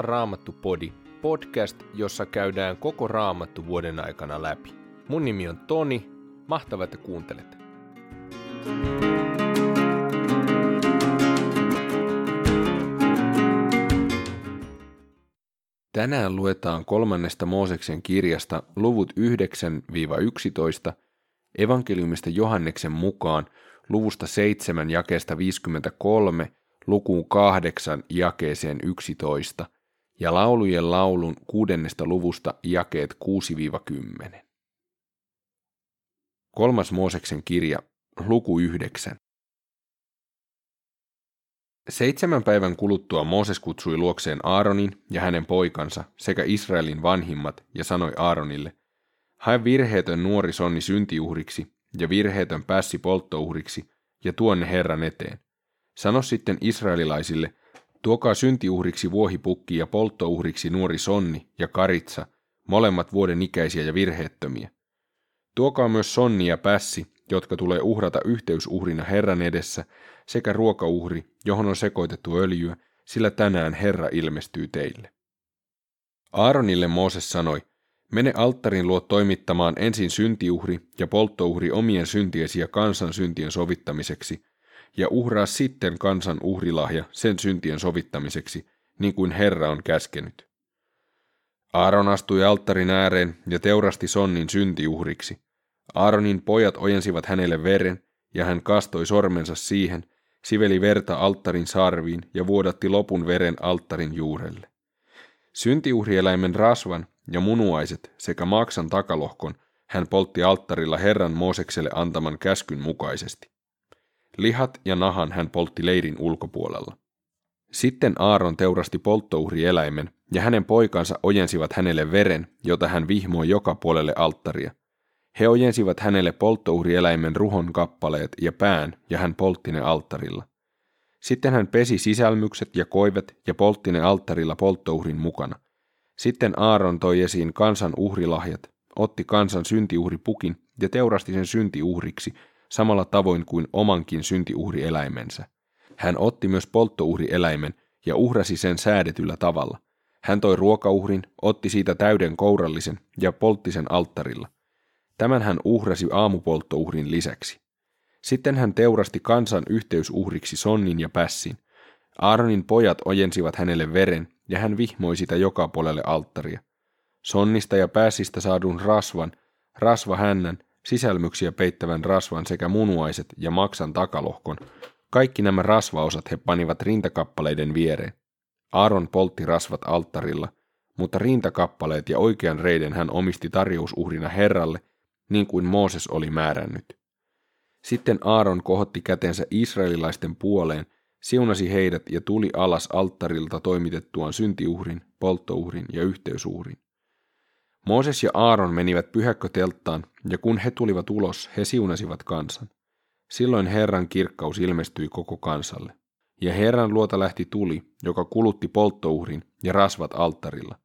on Raamattu Podi, podcast, jossa käydään koko Raamattu vuoden aikana läpi. Mun nimi on Toni, mahtavaa, että kuuntelet. Tänään luetaan kolmannesta Mooseksen kirjasta luvut 9-11, evankeliumista Johanneksen mukaan luvusta 7 jakeesta 53 lukuun 8 jakeeseen 11 ja laulujen laulun kuudennesta luvusta jakeet 6-10. Kolmas Mooseksen kirja, luku 9. Seitsemän päivän kuluttua Mooses kutsui luokseen Aaronin ja hänen poikansa sekä Israelin vanhimmat ja sanoi Aaronille, hae virheetön nuori sonni syntiuhriksi ja virheetön pässi polttouhriksi ja tuonne Herran eteen. Sano sitten israelilaisille, tuokaa syntiuhriksi vuohipukki ja polttouhriksi nuori sonni ja karitsa, molemmat vuoden ikäisiä ja virheettömiä. Tuokaa myös sonni ja pässi, jotka tulee uhrata yhteysuhrina Herran edessä, sekä ruokauhri, johon on sekoitettu öljyä, sillä tänään Herra ilmestyy teille. Aaronille Mooses sanoi, mene alttarin luo toimittamaan ensin syntiuhri ja polttouhri omien syntiesi ja kansan syntien sovittamiseksi, ja uhraa sitten kansan uhrilahja sen syntien sovittamiseksi, niin kuin Herra on käskenyt. Aaron astui alttarin ääreen ja teurasti sonnin syntiuhriksi. Aaronin pojat ojensivat hänelle veren, ja hän kastoi sormensa siihen, siveli verta alttarin sarviin ja vuodatti lopun veren alttarin juurelle. Syntiuhrieläimen rasvan ja munuaiset sekä maksan takalohkon hän poltti alttarilla Herran Moosekselle antaman käskyn mukaisesti. Lihat ja nahan hän poltti leirin ulkopuolella. Sitten Aaron teurasti polttouhrieläimen, ja hänen poikansa ojensivat hänelle veren, jota hän vihmoi joka puolelle alttaria. He ojensivat hänelle polttouhrieläimen ruhon kappaleet ja pään, ja hän poltti ne alttarilla. Sitten hän pesi sisälmykset ja koivet ja poltti ne alttarilla polttouhrin mukana. Sitten Aaron toi esiin kansan uhrilahjat, otti kansan syntiuhripukin ja teurasti sen syntiuhriksi, samalla tavoin kuin omankin syntiuhrieläimensä. Hän otti myös polttouhrieläimen ja uhrasi sen säädetyllä tavalla. Hän toi ruokauhrin, otti siitä täyden kourallisen ja poltti sen alttarilla. Tämän hän uhrasi aamupolttouhrin lisäksi. Sitten hän teurasti kansan yhteysuhriksi sonnin ja pässin. Aaronin pojat ojensivat hänelle veren, ja hän vihmoi sitä joka puolelle alttaria. Sonnista ja päässistä saadun rasvan, rasva hännän sisälmyksiä peittävän rasvan sekä munuaiset ja maksan takalohkon. Kaikki nämä rasvaosat he panivat rintakappaleiden viereen. Aaron poltti rasvat alttarilla, mutta rintakappaleet ja oikean reiden hän omisti tarjousuhrina Herralle, niin kuin Mooses oli määrännyt. Sitten Aaron kohotti kätensä israelilaisten puoleen, siunasi heidät ja tuli alas alttarilta toimitettuaan syntiuhrin, polttouhrin ja yhteysuhrin. Mooses ja Aaron menivät pyhäkkötelttaan, ja kun he tulivat ulos, he siunasivat kansan. Silloin Herran kirkkaus ilmestyi koko kansalle. Ja Herran luota lähti tuli, joka kulutti polttouhrin ja rasvat alttarilla.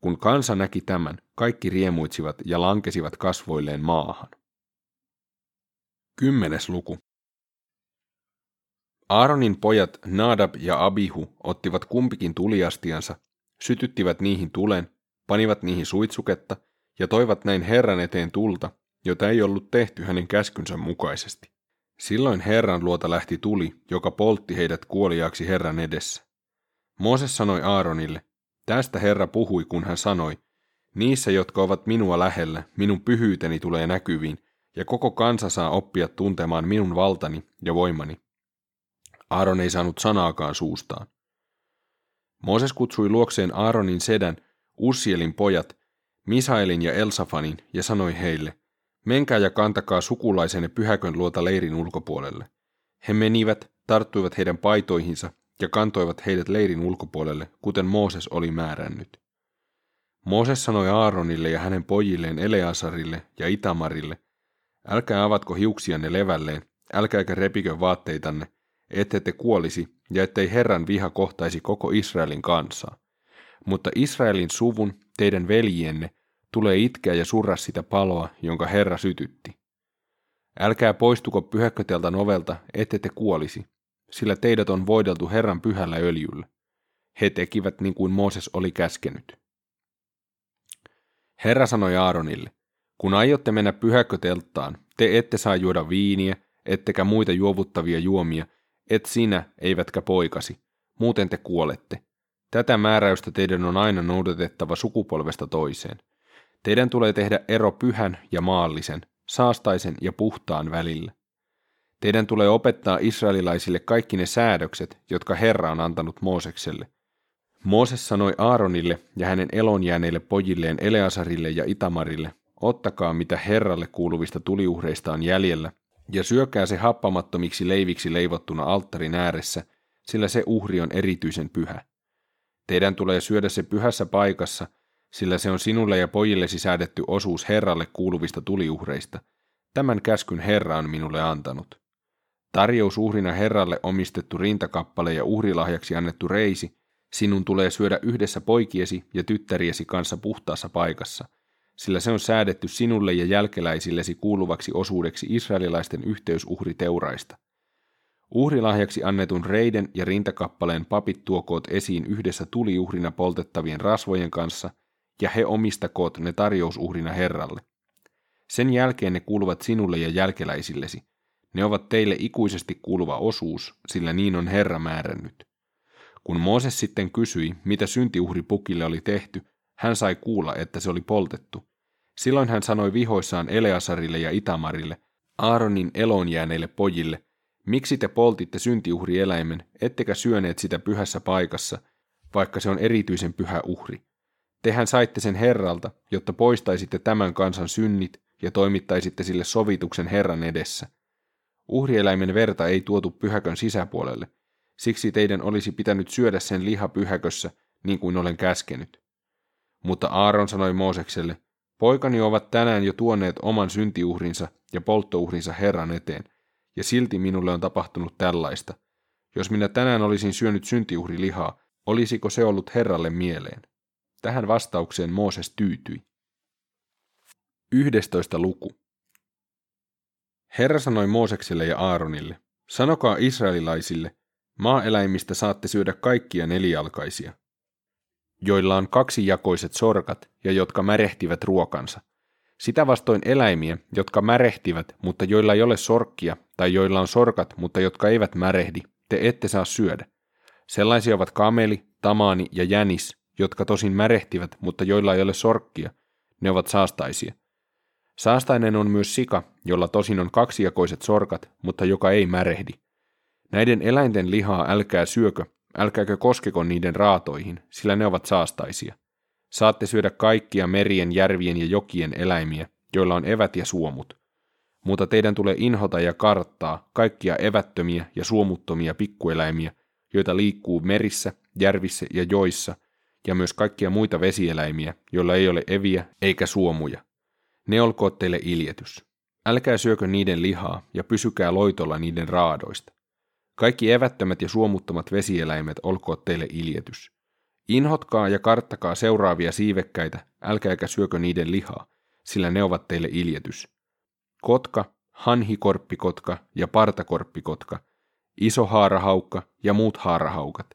Kun kansa näki tämän, kaikki riemuitsivat ja lankesivat kasvoilleen maahan. Kymmenes luku. Aaronin pojat Nadab ja Abihu ottivat kumpikin tuliastiansa, sytyttivät niihin tulen panivat niihin suitsuketta ja toivat näin Herran eteen tulta, jota ei ollut tehty hänen käskynsä mukaisesti. Silloin Herran luota lähti tuli, joka poltti heidät kuoliaaksi Herran edessä. Mooses sanoi Aaronille, tästä Herra puhui, kun hän sanoi, niissä, jotka ovat minua lähellä, minun pyhyyteni tulee näkyviin, ja koko kansa saa oppia tuntemaan minun valtani ja voimani. Aaron ei saanut sanaakaan suustaan. Mooses kutsui luokseen Aaronin sedän Ussielin pojat, Misaelin ja Elsafanin, ja sanoi heille, menkää ja kantakaa sukulaisenne pyhäkön luota leirin ulkopuolelle. He menivät, tarttuivat heidän paitoihinsa ja kantoivat heidät leirin ulkopuolelle, kuten Mooses oli määrännyt. Mooses sanoi Aaronille ja hänen pojilleen Eleasarille ja Itamarille, älkää avatko hiuksianne levälleen, älkääkä repikö vaatteitanne, ette te kuolisi ja ettei Herran viha kohtaisi koko Israelin kansaa. Mutta Israelin suvun, teidän veljienne, tulee itkeä ja surra sitä paloa, jonka Herra sytytti. Älkää poistuko pyhäkkötelta novelta, ette te kuolisi, sillä teidät on voideltu Herran pyhällä öljyllä. He tekivät niin kuin Mooses oli käskenyt. Herra sanoi Aaronille, kun aiotte mennä pyhäkötelttaan, te ette saa juoda viiniä, ettekä muita juovuttavia juomia, et sinä, eivätkä poikasi, muuten te kuolette. Tätä määräystä teidän on aina noudatettava sukupolvesta toiseen. Teidän tulee tehdä ero pyhän ja maallisen, saastaisen ja puhtaan välillä. Teidän tulee opettaa israelilaisille kaikki ne säädökset, jotka Herra on antanut Moosekselle. Mooses sanoi Aaronille ja hänen elonjääneille pojilleen Eleasarille ja Itamarille, ottakaa mitä Herralle kuuluvista tuliuhreista on jäljellä, ja syökää se happamattomiksi leiviksi leivottuna alttarin ääressä, sillä se uhri on erityisen pyhä. Teidän tulee syödä se pyhässä paikassa, sillä se on sinulle ja pojillesi säädetty osuus Herralle kuuluvista tuliuhreista. Tämän käskyn Herra on minulle antanut. Tarjous uhrina Herralle omistettu rintakappale ja uhrilahjaksi annettu reisi, sinun tulee syödä yhdessä poikiesi ja tyttäriesi kanssa puhtaassa paikassa, sillä se on säädetty sinulle ja jälkeläisillesi kuuluvaksi osuudeksi israelilaisten yhteysuhriteuraista. Uhrilahjaksi annetun reiden ja rintakappaleen papit tuokoot esiin yhdessä tuliuhrina poltettavien rasvojen kanssa, ja he omistakoot ne tarjousuhrina Herralle. Sen jälkeen ne kuuluvat sinulle ja jälkeläisillesi. Ne ovat teille ikuisesti kuuluva osuus, sillä niin on Herra määrännyt. Kun Mooses sitten kysyi, mitä syntiuhripukille oli tehty, hän sai kuulla, että se oli poltettu. Silloin hän sanoi vihoissaan Eleasarille ja Itamarille, Aaronin eloon jääneille pojille, miksi te poltitte syntiuhrieläimen, ettekä syöneet sitä pyhässä paikassa, vaikka se on erityisen pyhä uhri. Tehän saitte sen Herralta, jotta poistaisitte tämän kansan synnit ja toimittaisitte sille sovituksen Herran edessä. Uhrieläimen verta ei tuotu pyhäkön sisäpuolelle, siksi teidän olisi pitänyt syödä sen liha pyhäkössä, niin kuin olen käskenyt. Mutta Aaron sanoi Moosekselle, poikani ovat tänään jo tuoneet oman syntiuhrinsa ja polttouhrinsa Herran eteen, ja silti minulle on tapahtunut tällaista. Jos minä tänään olisin syönyt syntiuhrilihaa, olisiko se ollut Herralle mieleen? Tähän vastaukseen Mooses tyytyi. 11. luku. Herra sanoi Moosekselle ja Aaronille, sanokaa israelilaisille, maaeläimistä saatte syödä kaikkia nelijalkaisia, joilla on kaksijakoiset sorkat ja jotka märehtivät ruokansa. Sitä vastoin eläimiä, jotka märehtivät, mutta joilla ei ole sorkkia, tai joilla on sorkat, mutta jotka eivät märehdi, te ette saa syödä. Sellaisia ovat kameli, tamaani ja jänis, jotka tosin märehtivät, mutta joilla ei ole sorkkia. Ne ovat saastaisia. Saastainen on myös sika, jolla tosin on kaksijakoiset sorkat, mutta joka ei märehdi. Näiden eläinten lihaa älkää syökö, älkääkö koskeko niiden raatoihin, sillä ne ovat saastaisia. Saatte syödä kaikkia merien, järvien ja jokien eläimiä, joilla on evät ja suomut. Mutta teidän tulee inhota ja karttaa kaikkia evättömiä ja suomuttomia pikkueläimiä, joita liikkuu merissä, järvissä ja joissa, ja myös kaikkia muita vesieläimiä, joilla ei ole eviä eikä suomuja. Ne olkoot teille iljetys. Älkää syökö niiden lihaa ja pysykää loitolla niiden raadoista. Kaikki evättömät ja suomuttomat vesieläimet olkoot teille iljetys. Inhotkaa ja karttakaa seuraavia siivekkäitä, älkääkä syökö niiden lihaa, sillä ne ovat teille iljetys. Kotka, hanhikorppikotka ja partakorppikotka, iso haarahaukka ja muut haarahaukat.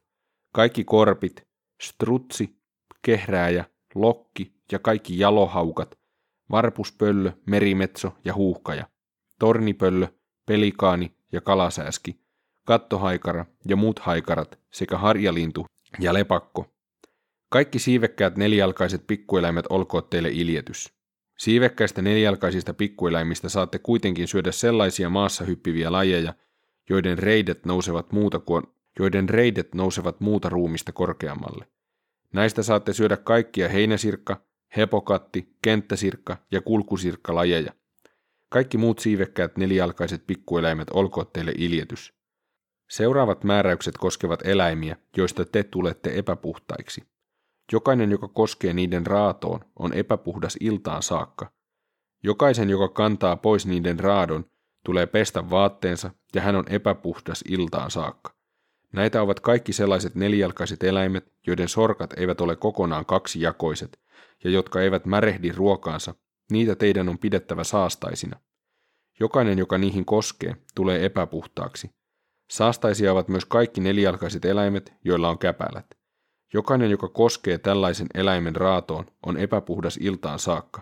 Kaikki korpit, strutsi, kehrääjä, lokki ja kaikki jalohaukat, varpuspöllö, merimetso ja huuhkaja, tornipöllö, pelikaani ja kalasääski, kattohaikara ja muut haikarat sekä harjalintu ja lepakko. Kaikki siivekkäät nelijalkaiset pikkueläimet olkoot teille iljetys. Siivekkäistä nelijalkaisista pikkueläimistä saatte kuitenkin syödä sellaisia maassa hyppiviä lajeja, joiden reidet nousevat muuta kuin, joiden reidet nousevat muuta ruumista korkeammalle. Näistä saatte syödä kaikkia heinäsirkka, hepokatti, kenttäsirkka ja kulkusirkka lajeja. Kaikki muut siivekkäät nelijalkaiset pikkueläimet olkoot teille iljetys. Seuraavat määräykset koskevat eläimiä, joista te tulette epäpuhtaiksi. Jokainen, joka koskee niiden raatoon, on epäpuhdas iltaan saakka. Jokaisen, joka kantaa pois niiden raadon, tulee pestä vaatteensa ja hän on epäpuhdas iltaan saakka. Näitä ovat kaikki sellaiset nelijalkaiset eläimet, joiden sorkat eivät ole kokonaan kaksijakoiset ja jotka eivät märehdi ruokaansa, niitä teidän on pidettävä saastaisina. Jokainen, joka niihin koskee, tulee epäpuhtaaksi. Saastaisia ovat myös kaikki nelijalkaiset eläimet, joilla on käpälät. Jokainen, joka koskee tällaisen eläimen raatoon, on epäpuhdas iltaan saakka.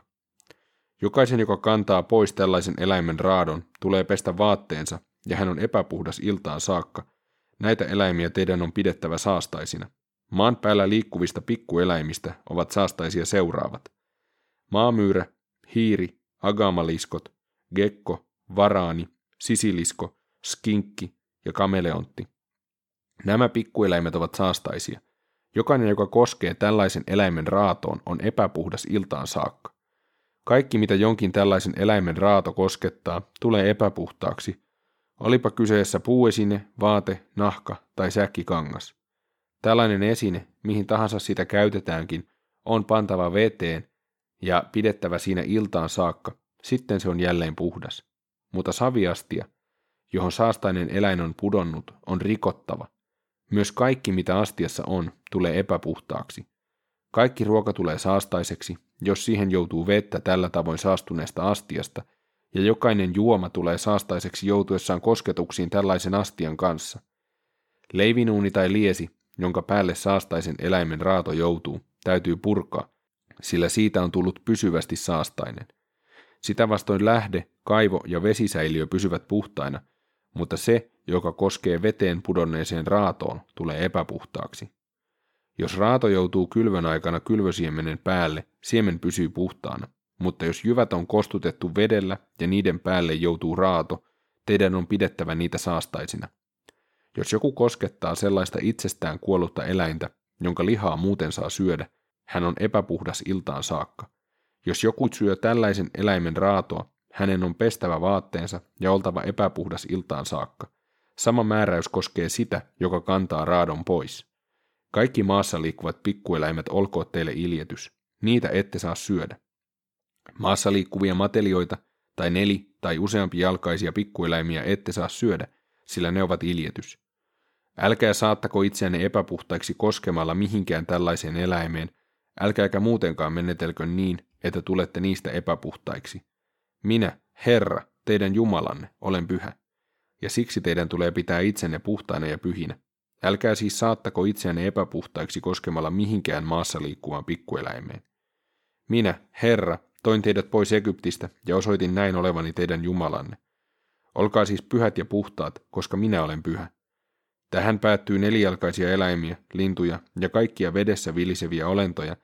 Jokaisen, joka kantaa pois tällaisen eläimen raadon, tulee pestä vaatteensa, ja hän on epäpuhdas iltaan saakka. Näitä eläimiä teidän on pidettävä saastaisina. Maan päällä liikkuvista pikkueläimistä ovat saastaisia seuraavat. Maamyyrä, hiiri, agamaliskot, gekko, varaani, sisilisko, skinkki ja kameleontti. Nämä pikkueläimet ovat saastaisia. Jokainen, joka koskee tällaisen eläimen raatoon, on epäpuhdas iltaan saakka. Kaikki, mitä jonkin tällaisen eläimen raato koskettaa, tulee epäpuhtaaksi, olipa kyseessä puuesine, vaate, nahka tai säkkikangas. Tällainen esine, mihin tahansa sitä käytetäänkin, on pantava veteen ja pidettävä siinä iltaan saakka, sitten se on jälleen puhdas. Mutta saviastia, johon saastainen eläin on pudonnut, on rikottava. Myös kaikki, mitä astiassa on, tulee epäpuhtaaksi. Kaikki ruoka tulee saastaiseksi, jos siihen joutuu vettä tällä tavoin saastuneesta astiasta, ja jokainen juoma tulee saastaiseksi joutuessaan kosketuksiin tällaisen astian kanssa. Leivinuuni tai liesi, jonka päälle saastaisen eläimen raato joutuu, täytyy purkaa, sillä siitä on tullut pysyvästi saastainen. Sitä vastoin lähde, kaivo ja vesisäiliö pysyvät puhtaina, mutta se, joka koskee veteen pudonneeseen raatoon, tulee epäpuhtaaksi. Jos raato joutuu kylvön aikana kylvösiemenen päälle, siemen pysyy puhtaana, mutta jos jyvät on kostutettu vedellä ja niiden päälle joutuu raato, teidän on pidettävä niitä saastaisina. Jos joku koskettaa sellaista itsestään kuollutta eläintä, jonka lihaa muuten saa syödä, hän on epäpuhdas iltaan saakka. Jos joku syö tällaisen eläimen raatoa, hänen on pestävä vaatteensa ja oltava epäpuhdas iltaan saakka. Sama määräys koskee sitä, joka kantaa raadon pois. Kaikki maassa liikkuvat pikkueläimet olkoot teille iljetys. Niitä ette saa syödä. Maassa liikkuvia matelioita tai neli tai useampi jalkaisia pikkueläimiä ette saa syödä, sillä ne ovat iljetys. Älkää saattako itseänne epäpuhtaiksi koskemalla mihinkään tällaiseen eläimeen, älkääkä muutenkaan menetelkö niin, että tulette niistä epäpuhtaiksi. Minä, Herra, teidän Jumalanne, olen pyhä, ja siksi teidän tulee pitää itsenne puhtaina ja pyhinä. Älkää siis saattako itseänne epäpuhtaiksi koskemalla mihinkään maassa liikkuvaan pikkueläimeen. Minä, Herra, toin teidät pois Egyptistä ja osoitin näin olevani teidän Jumalanne. Olkaa siis pyhät ja puhtaat, koska minä olen pyhä. Tähän päättyy nelijalkaisia eläimiä, lintuja ja kaikkia vedessä viliseviä olentoja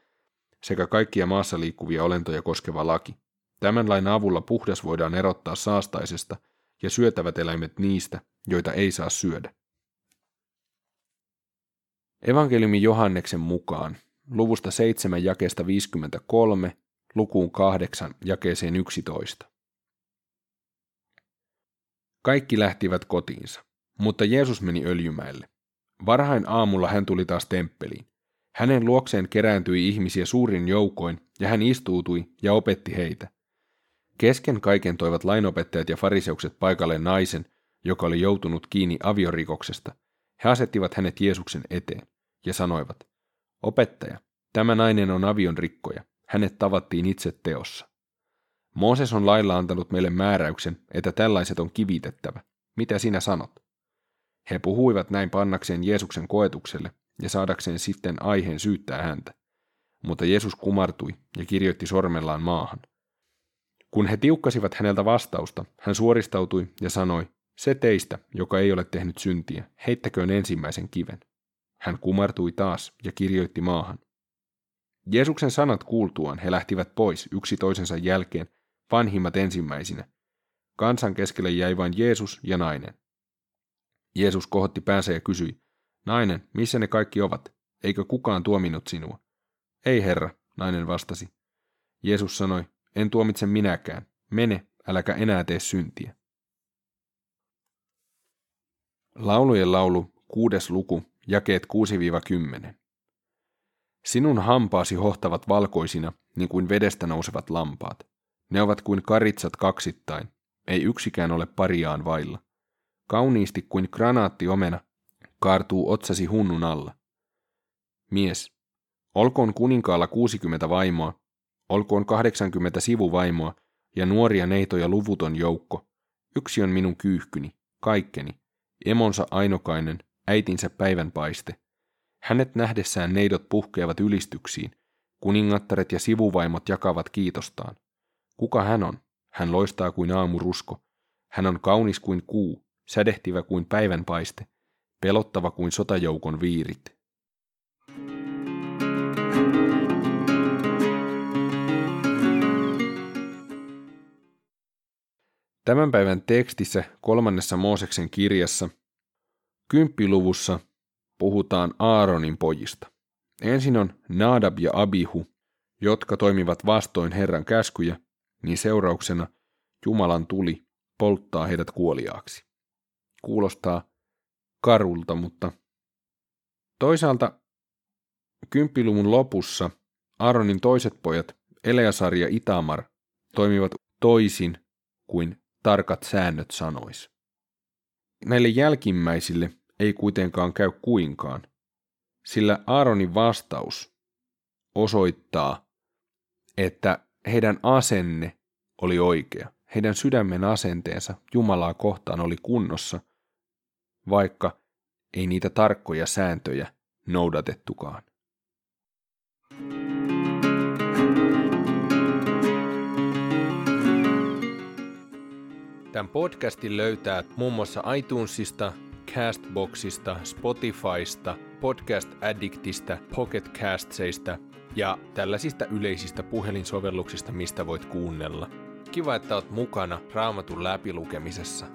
sekä kaikkia maassa liikkuvia olentoja koskeva laki. Tämän lain avulla puhdas voidaan erottaa saastaisesta ja syötävät eläimet niistä, joita ei saa syödä. Evankeliumi Johanneksen mukaan luvusta 7 jakeesta 53 lukuun 8 jakeeseen 11. Kaikki lähtivät kotiinsa, mutta Jeesus meni öljymäelle. Varhain aamulla hän tuli taas temppeliin. Hänen luokseen kerääntyi ihmisiä suurin joukoin, ja hän istuutui ja opetti heitä. Kesken kaiken toivat lainopettajat ja fariseukset paikalle naisen, joka oli joutunut kiinni aviorikoksesta. He asettivat hänet Jeesuksen eteen ja sanoivat, Opettaja, tämä nainen on avion rikkoja, hänet tavattiin itse teossa. Mooses on lailla antanut meille määräyksen, että tällaiset on kivitettävä. Mitä sinä sanot? He puhuivat näin pannakseen Jeesuksen koetukselle ja saadakseen sitten aiheen syyttää häntä. Mutta Jeesus kumartui ja kirjoitti sormellaan maahan. Kun he tiukkasivat häneltä vastausta, hän suoristautui ja sanoi, se teistä, joka ei ole tehnyt syntiä, heittäköön ensimmäisen kiven. Hän kumartui taas ja kirjoitti maahan. Jeesuksen sanat kuultuaan he lähtivät pois yksi toisensa jälkeen, vanhimmat ensimmäisinä. Kansan keskelle jäi vain Jeesus ja nainen. Jeesus kohotti päänsä ja kysyi, nainen, missä ne kaikki ovat? Eikö kukaan tuominut sinua? Ei, herra, nainen vastasi. Jeesus sanoi, en tuomitse minäkään. Mene, äläkä enää tee syntiä. Laulujen laulu, kuudes luku, jakeet 6-10. Sinun hampaasi hohtavat valkoisina, niin kuin vedestä nousevat lampaat. Ne ovat kuin karitsat kaksittain, ei yksikään ole pariaan vailla. Kauniisti kuin granaattiomena kaartuu otsasi hunnun alla. Mies, olkoon kuninkaalla 60 vaimoa, olkoon 80 sivuvaimoa ja nuoria neitoja luvuton joukko. Yksi on minun kyyhkyni, kaikkeni, emonsa ainokainen, äitinsä päivänpaiste. Hänet nähdessään neidot puhkeavat ylistyksiin. Kuningattaret ja sivuvaimot jakavat kiitostaan. Kuka hän on? Hän loistaa kuin aamurusko. Hän on kaunis kuin kuu, sädehtivä kuin päivänpaiste, pelottava kuin sotajoukon viirit. Tämän päivän tekstissä kolmannessa Mooseksen kirjassa kymppiluvussa puhutaan Aaronin pojista. Ensin on Nadab ja Abihu, jotka toimivat vastoin Herran käskyjä, niin seurauksena Jumalan tuli polttaa heidät kuoliaaksi. Kuulostaa karulta, mutta toisaalta kymppiluvun lopussa Aaronin toiset pojat, Eleasar ja Itamar, toimivat toisin kuin tarkat säännöt sanois. Näille jälkimmäisille ei kuitenkaan käy kuinkaan, sillä Aaronin vastaus osoittaa, että heidän asenne oli oikea. Heidän sydämen asenteensa Jumalaa kohtaan oli kunnossa, vaikka ei niitä tarkkoja sääntöjä noudatettukaan. Tämän podcastin löytää muun muassa iTunesista, Castboxista, Spotifysta, Podcast Addictista, Pocket Castseista ja tällaisista yleisistä puhelinsovelluksista, mistä voit kuunnella. Kiva, että oot mukana Raamatun läpilukemisessa.